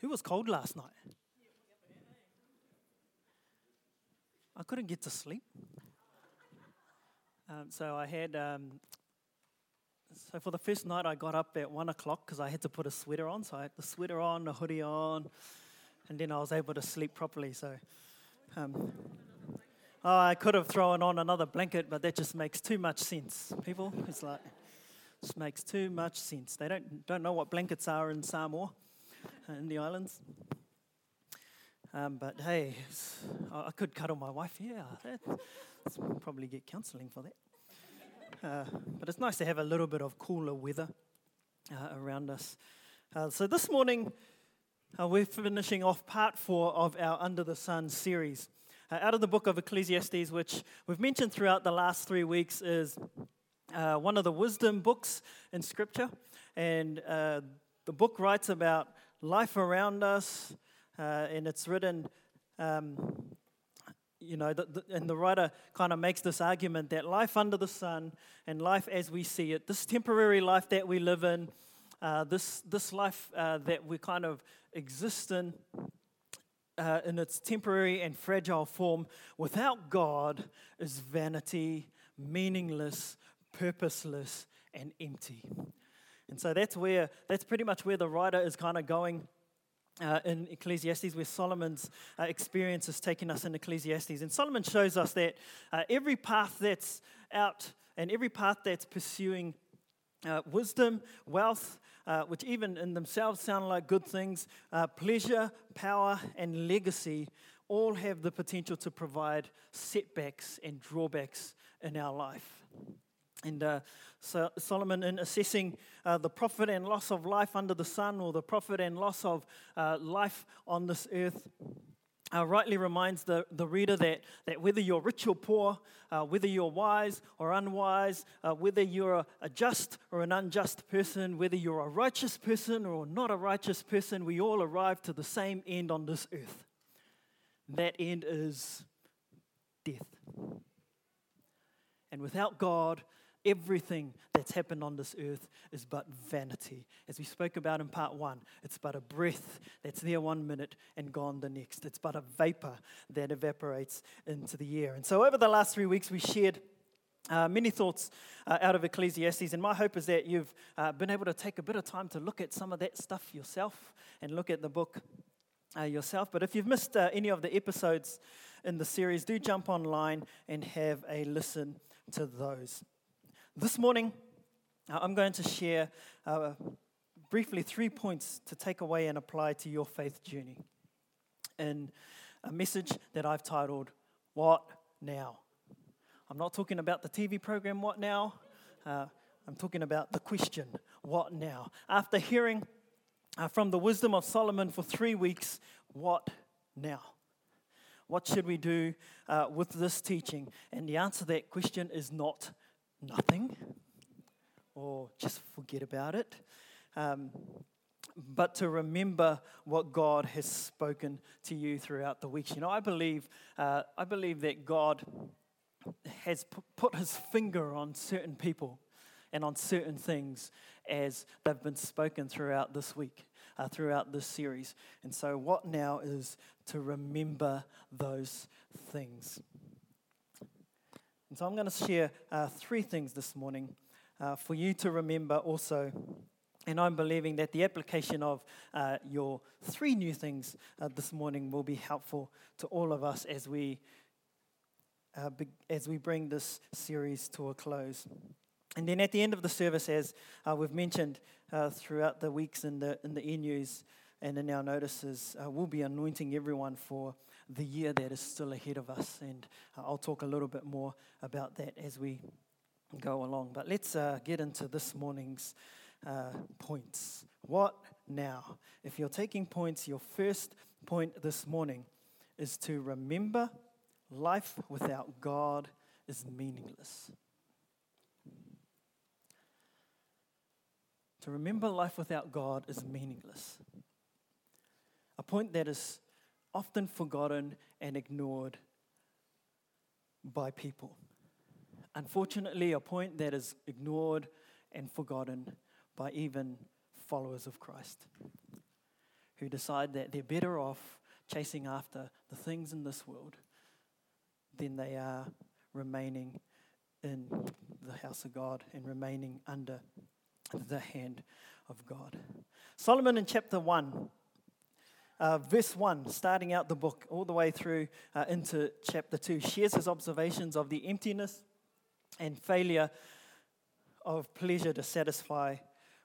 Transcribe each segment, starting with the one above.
Who was cold last night? I couldn't get to sleep. Um, so I had, um, so for the first night, I got up at one o'clock because I had to put a sweater on. So I had the sweater on, the hoodie on, and then I was able to sleep properly. So um, oh, I could have thrown on another blanket, but that just makes too much sense. People, it's like, just makes too much sense. They don't, don't know what blankets are in Samoa, in the islands. Um, but hey, I could cuddle my wife. Yeah, that's, probably get counselling for that. Uh, but it's nice to have a little bit of cooler weather uh, around us. Uh, so this morning, uh, we're finishing off part four of our Under the Sun series. Uh, out of the book of Ecclesiastes, which we've mentioned throughout the last three weeks, is uh, one of the wisdom books in Scripture. And the book writes about life around us, uh, and it's written, um, you know, the, the, and the writer kind of makes this argument that life under the sun and life as we see it, this temporary life that we live in, uh, this, this life uh, that we kind of exist in, uh, in its temporary and fragile form, without God, is vanity, meaningless, purposeless, and empty. And so that's where, that's pretty much where the writer is kind of going uh, in Ecclesiastes, where Solomon's uh, experience is taking us in Ecclesiastes. And Solomon shows us that uh, every path that's out and every path that's pursuing uh, wisdom, wealth, uh, which even in themselves sound like good things, uh, pleasure, power, and legacy, all have the potential to provide setbacks and drawbacks in our life. And uh, so Solomon, in assessing uh, the profit and loss of life under the sun, or the profit and loss of uh, life on this earth, uh, rightly reminds the, the reader that, that whether you're rich or poor, uh, whether you're wise or unwise, uh, whether you're a, a, just or an unjust person, whether you're a righteous person or not a righteous person, we all arrive to the same end on this earth. That end is death. And without God, everything that's happened on this earth is but vanity. As we spoke about in part one, it's but a breath that's there one minute and gone the next. It's but a vapor that evaporates into the air. And so, over the last three weeks, we shared. Uh, many thoughts uh, out of Ecclesiastes, and my hope is that you've uh, been able to take a bit of time to look at some of that stuff yourself and look at the book uh, yourself. But if you've missed uh, any of the episodes in the series, do jump online and have a listen to those. This morning, uh, I'm going to share uh, briefly three points to take away and apply to your faith journey in a message that I've titled, What Now? I'm not talking about the TV program, What Now? Uh, I'm talking about the question, What Now? After hearing uh, from the wisdom of Solomon for three weeks, What Now? What should we do uh, with this teaching? And the answer to that question is not nothing or just forget about it. Um, but to remember what God has spoken to you throughout the weeks. You know, I believe, uh, I believe that God has put his finger on certain people and on certain things as they've been spoken throughout this week, uh, throughout this series. And so, what now is to remember those things. And so I'm going to share uh, three things this morning uh, for you to remember also. And I'm believing that the application of uh, your three new things uh, this morning will be helpful to all of us as we, uh, be, as we bring this series to a close. And then at the end of the service, as uh, we've mentioned throughout the weeks in the, in the e news and in our notices, we'll be anointing everyone for the year that is still ahead of us. And uh, I'll talk a little bit more about that as we go along. But let's uh, get into this morning's uh, points. What now? If you're taking points, your first point this morning is to remember life without God is meaningless. To remember life without God is meaningless. A point that is often forgotten and ignored by people. Unfortunately, a point that is ignored and forgotten by even followers of Christ. who decide that they're better off chasing after the things in this world than they are remaining in the house of God and remaining under the hand of God. Solomon in chapter 1, uh, verse 1, starting out the book all the way through uh, into chapter 2, shares his observations of the emptiness and failure of pleasure to satisfy,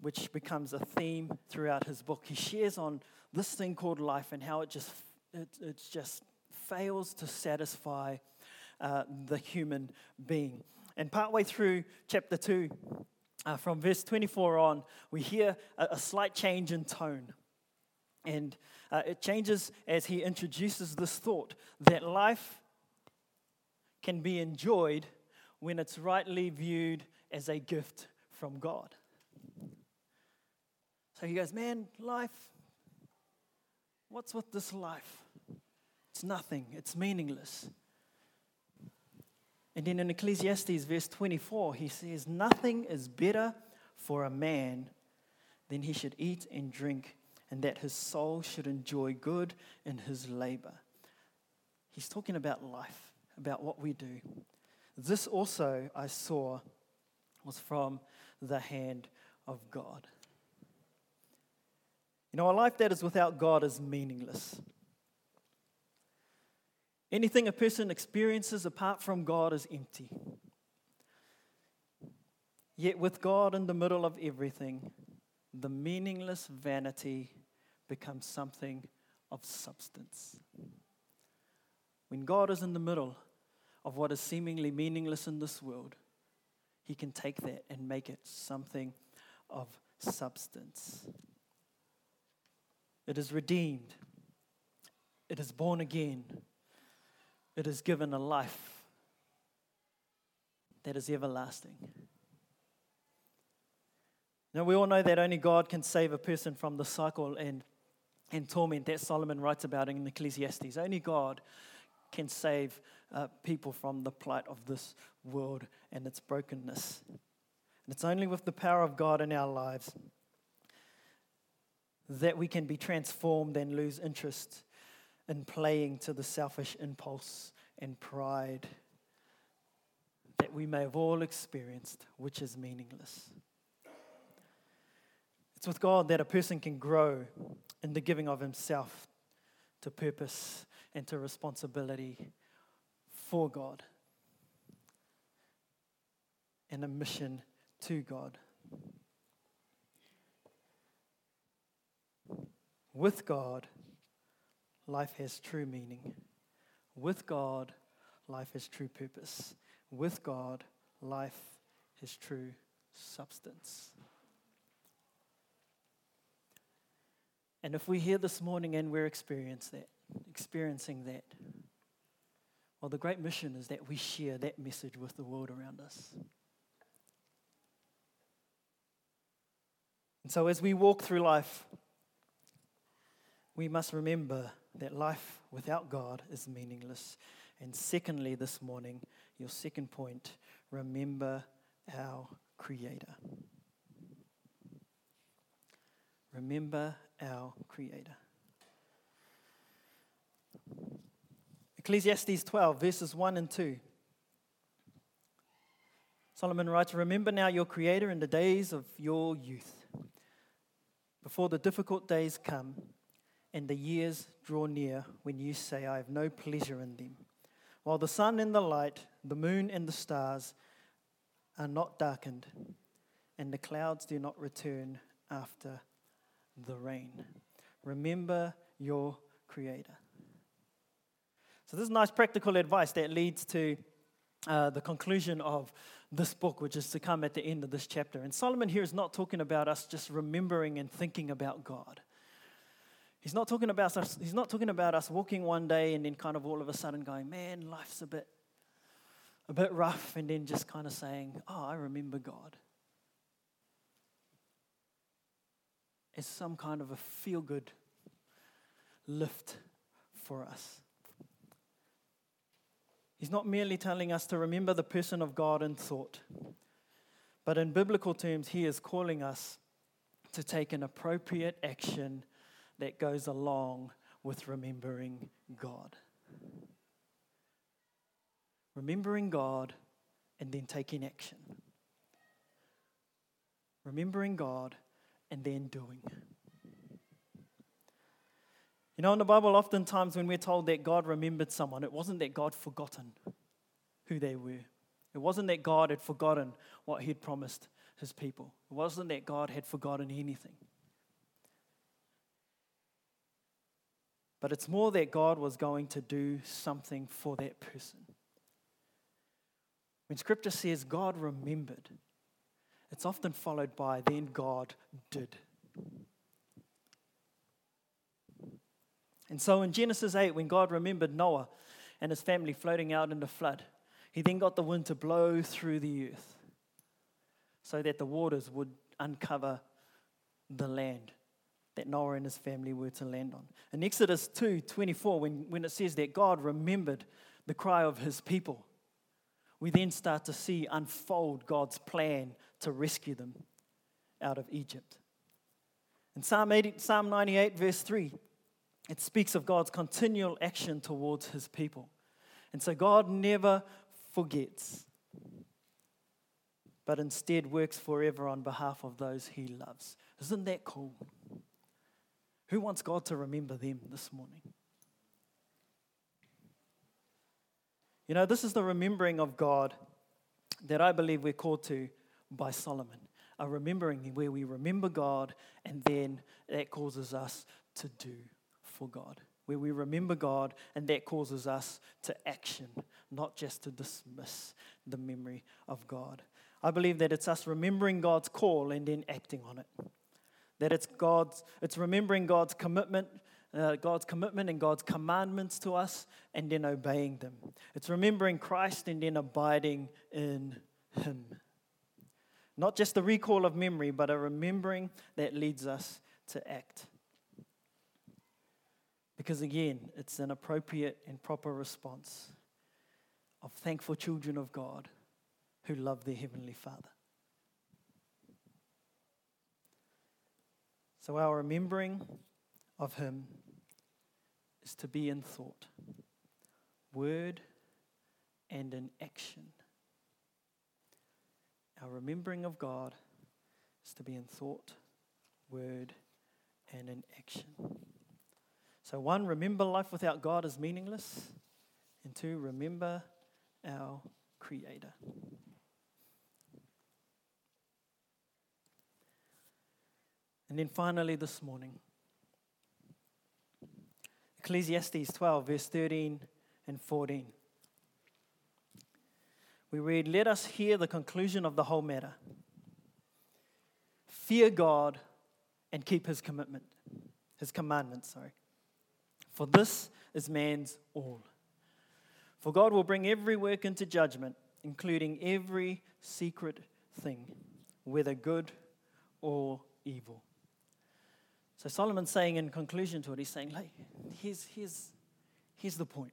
which becomes a theme throughout his book. He shares on this thing called life and how it just, it, it just fails to satisfy uh, the human being. And partway through chapter 2, uh, from verse 24 on, we hear a, a slight change in tone. And uh, it changes as he introduces this thought that life can be enjoyed when it's rightly viewed as a gift from God. So he goes, Man, life, what's with this life? It's nothing, it's meaningless. And then in Ecclesiastes, verse 24, he says, Nothing is better for a man than he should eat and drink, and that his soul should enjoy good in his labor. He's talking about life, about what we do. This also I saw was from the hand of God. You know, a life that is without God is meaningless. Anything a person experiences apart from God is empty. Yet, with God in the middle of everything, the meaningless vanity becomes something of substance. When God is in the middle of what is seemingly meaningless in this world, He can take that and make it something of substance. It is redeemed, it is born again it is given a life that is everlasting. Now, we all know that only God can save a person from the cycle and, and torment that Solomon writes about in Ecclesiastes. Only God can save uh, people from the plight of this world and its brokenness. And it's only with the power of God in our lives that we can be transformed and lose interest in playing to the selfish impulse and pride that we may have all experienced, which is meaningless. It's with God that a person can grow in the giving of himself to purpose and to responsibility for God and a mission to God. With God, life has true meaning. With God, life has true purpose. With God, life has true substance. And if we're here this morning and we're experiencing that, experiencing that, well, the great mission is that we share that message with the world around us. And so as we walk through life, we must remember that life without God is meaningless. And secondly, this morning, your second point remember our Creator. Remember our Creator. Ecclesiastes 12, verses 1 and 2. Solomon writes, Remember now your Creator in the days of your youth, before the difficult days come and the years draw near when you say, I have no pleasure in them. While the sun and the light, the moon and the stars are not darkened, and the clouds do not return after the rain. Remember your Creator. So, this is nice practical advice that leads to uh, the conclusion of this book, which is to come at the end of this chapter. And Solomon here is not talking about us just remembering and thinking about God. He's not talking about us, he's not talking about us walking one day and then kind of all of a sudden going, man, life's a bit a bit rough, and then just kind of saying, Oh, I remember God. It's some kind of a feel good lift for us. He's not merely telling us to remember the person of God in thought, but in biblical terms, he is calling us to take an appropriate action that goes along with remembering God. Remembering God and then taking action. Remembering God and then doing. You know, in the Bible, oftentimes when we're told that God remembered someone, it wasn't that God forgotten who they were. It wasn't that God had forgotten what He'd promised His people. It wasn't that God had forgotten anything. But it's more that God was going to do something for that person. When Scripture says God remembered, it's often followed by then God did. And so in Genesis 8, when God remembered Noah and his family floating out in the flood, he then got the wind to blow through the earth so that the waters would uncover the land that Noah and his family were to land on. In Exodus 2 24, when, when it says that God remembered the cry of his people, we then start to see unfold God's plan to rescue them out of Egypt. In Psalm, 80, Psalm 98, verse 3, it speaks of God's continual action towards his people. And so God never forgets, but instead works forever on behalf of those he loves. Isn't that cool? Who wants God to remember them this morning? You know, this is the remembering of God that I believe we're called to by Solomon. A remembering where we remember God and then that causes us to do for God, where we remember God and that causes us to action, not just to dismiss the memory of God. I believe that it's us remembering God's call and then acting on it. That it's God's, it's remembering God's commitment, uh, God's commitment and God's commandments to us and then obeying them. It's remembering Christ and then abiding in Him. Not just the recall of memory, but a remembering that leads us to act. Because again, it's an appropriate and proper response of thankful children of God who love their Heavenly Father. So, our remembering of Him is to be in thought, word, and in action. Our remembering of God is to be in thought, word, and in action. So, one, remember life without God is meaningless. And two, remember our Creator. And then finally, this morning, Ecclesiastes 12, verse 13 and 14. We read, Let us hear the conclusion of the whole matter. Fear God and keep his commitment, his commandments, sorry. For this is man's all. For God will bring every work into judgment, including every secret thing, whether good or evil. So Solomon's saying in conclusion to it, he's saying, here's, here's, here's the point.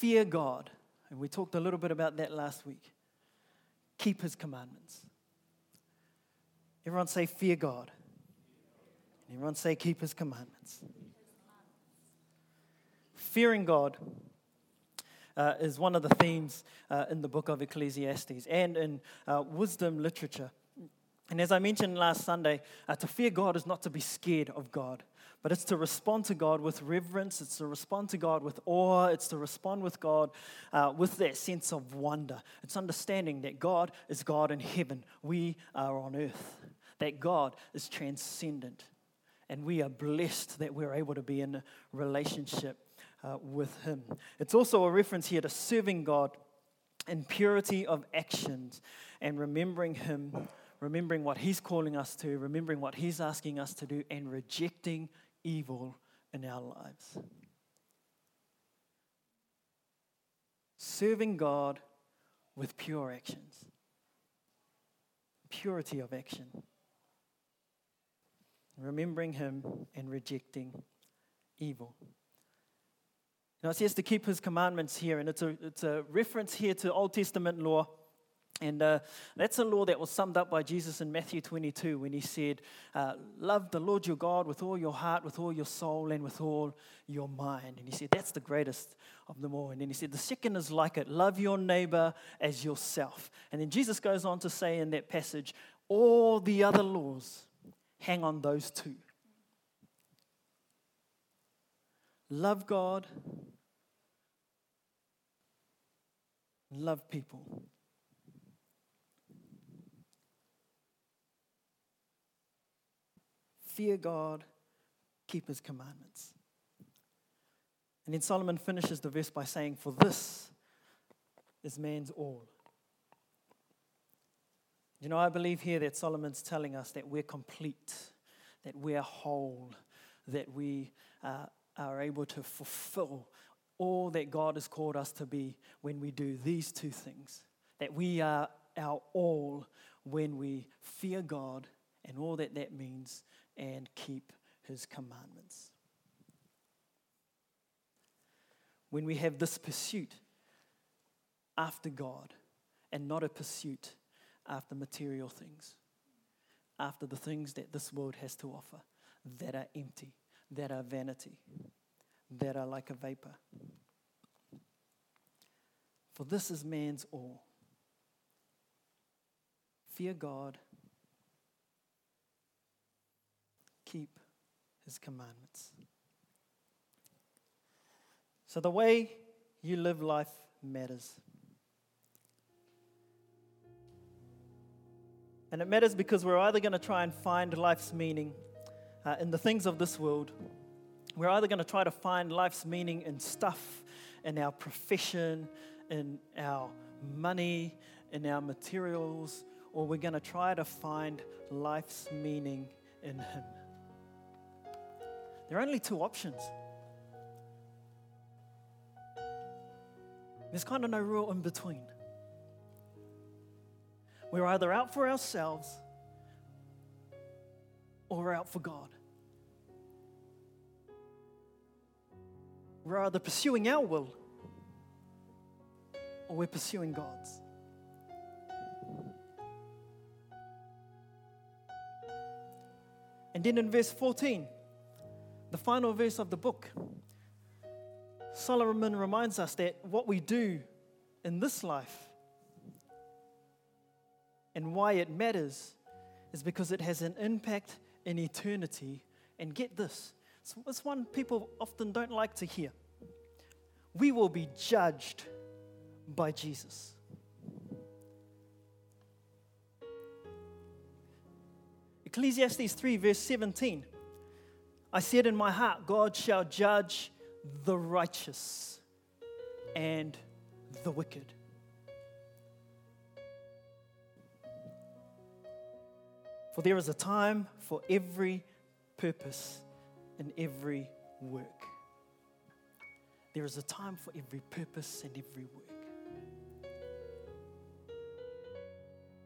Fear God. And we talked a little bit about that last week. Keep his commandments. Everyone say, fear God. Everyone say, keep his commandments. Fearing God uh, is one of the themes uh, in the book of Ecclesiastes and in uh, wisdom literature. And as I mentioned last Sunday, uh, to fear God is not to be scared of God, but it's to respond to God with reverence, it's to respond to God with awe, it's to respond with God uh, with that sense of wonder. It's understanding that God is God in heaven, we are on earth, that God is transcendent and we are blessed that we're able to be in a relationship uh, with Him. It's also a reference here to serving God in purity of actions and remembering Him, remembering what He's calling us to, remembering what He's asking us to do, and rejecting evil in our lives. Serving God with pure actions, purity of action remembering him and rejecting evil. Now it says to keep his commandments here, and it's a, it's a reference here to Old Testament law And uh, that's a law that was summed up by Jesus in Matthew 22 when he said, uh, Love the Lord your God with all your heart, with all your soul, and with all your mind. And he said, That's the greatest of them all. And then he said, The second is like it love your neighbor as yourself. And then Jesus goes on to say in that passage, All the other laws hang on those two love God, love people. Fear God, keep his commandments. And then Solomon finishes the verse by saying, For this is man's all. You know, I believe here that Solomon's telling us that we're complete, that we're whole, that we uh, are able to fulfill all that God has called us to be when we do these two things. That we are our all when we fear God and all that that means and keep his commandments. When we have this pursuit after God and not a pursuit after material things, after the things that this world has to offer that are empty, that are vanity, that are like a vapor. For this is man's all. Fear God keep his commandments. So, the way you live life matters. And it matters because we're either going to try and find life's meaning uh, in the things of this world, we're either going to try to find life's meaning in stuff, in our profession, in our money, in our materials, or we're going to try to find life's meaning in Him. There are only two options. There's kind of no real in between. We're either out for ourselves or we're out for God. We're either pursuing our will or we're pursuing God's. And then in verse 14, the final verse of the book, Solomon reminds us that what we do in this life and why it matters is because it has an impact in eternity. And get this it's one people often don't like to hear. We will be judged by Jesus. Ecclesiastes 3, verse 17 I said in my heart, God shall judge the righteous and the wicked. For there is a time for every purpose and every work. There is a time for every purpose and every work.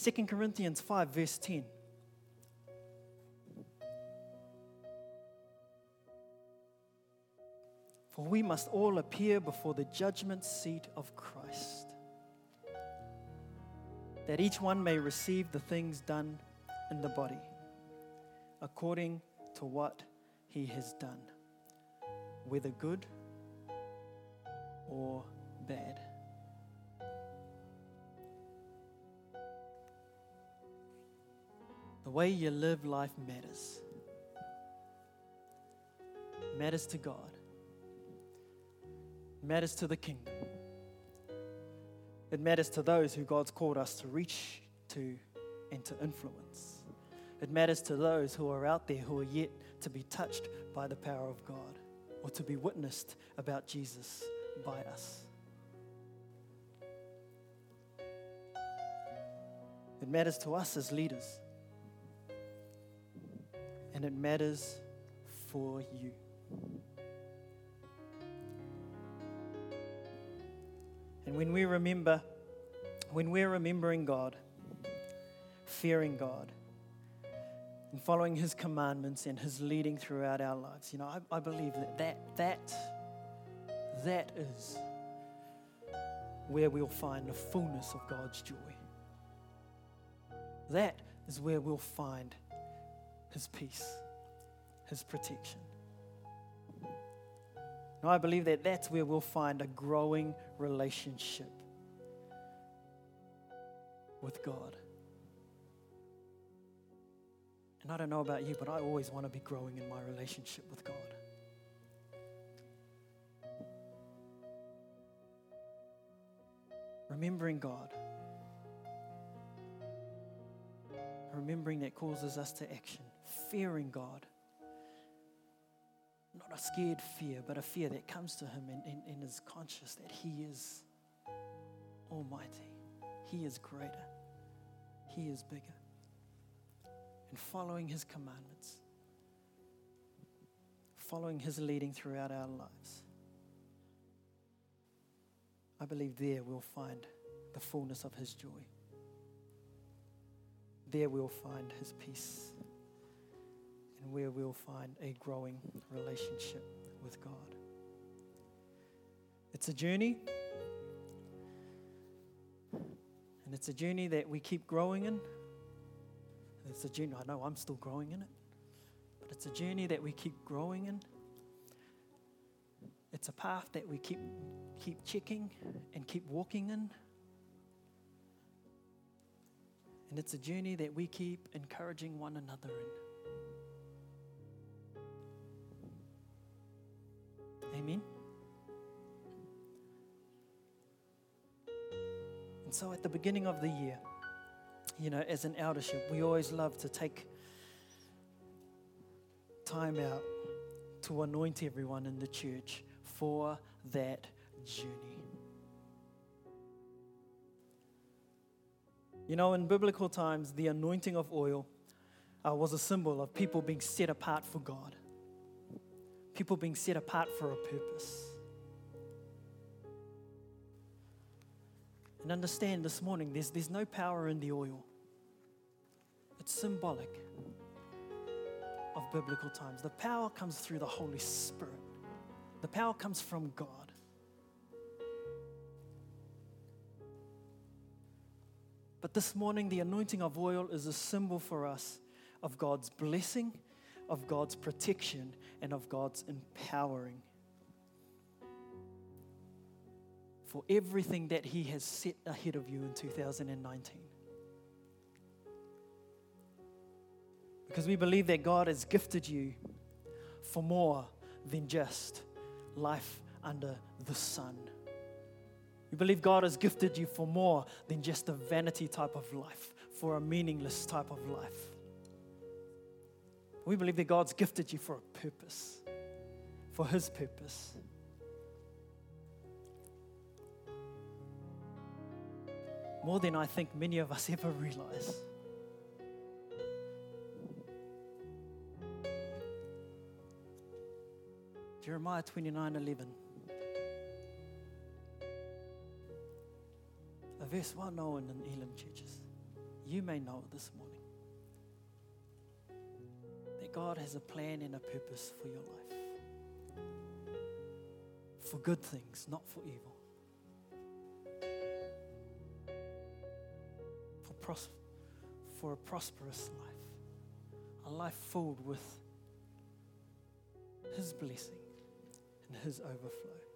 2 Corinthians 5, verse 10. For we must all appear before the judgment seat of Christ, that each one may receive the things done in the body, according to what he has done, whether good or bad. The way you live life matters. Matters to God matters to the kingdom. It matters to those who God's called us to reach to and to influence. It matters to those who are out there who are yet to be touched by the power of God or to be witnessed about Jesus by us. It matters to us as leaders. And it matters for you. And when we remember, when we're remembering God, fearing God, and following His commandments and His leading throughout our lives, you know, I, I believe that, that that that is where we'll find the fullness of God's joy. that is where we'll find His peace, His protection. Now, I believe that that's where we'll find a growing relationship with God. And I don't know about you, but I always want to be growing in my relationship with God. Remembering God. Remembering that causes us to action. Fearing God. Not a scared fear, but a fear that comes to Him and, and, and is conscious that He is almighty. He is greater. He is bigger. And following His commandments, following His leading throughout our lives. I believe there we'll find the fullness of His joy. There we'll find His peace. And where we'll find a growing relationship with God. It's a journey. And it's a journey that we keep growing in. It's a journey, I know I'm still growing in it, but it's a journey that we keep growing in. It's a path that we keep, keep checking and keep walking in. And it's a journey that we keep encouraging one another in. Amen. And so at the beginning of the year, you know, as an eldership, we always love to take time out to anoint everyone in the church for that journey. You know, in biblical times, the anointing of oil uh, was a symbol of people being set apart for God, people being set apart for a purpose. And understand this morning there's, there's no power in the oil, it's symbolic of biblical times. The power comes through the Holy Spirit, the power comes from God. But this morning, the anointing of oil is a symbol for us of God's blessing, of God's protection, and of God's empowering. for everything that He has set ahead of you in 2019. Because we believe that God has gifted you for more than just life under the sun. We believe God has gifted you for more than just a vanity type of life, for a meaningless type of life. We believe that God's gifted you for a purpose, for His purpose. more than I think many of us ever realize. Jeremiah 29 11. A verse well known in Elim churches. You may know it this morning. God has a plan and a purpose for your life. For good things, not for evil. pros- for a prosperous life, a life filled with His blessing and His overflow.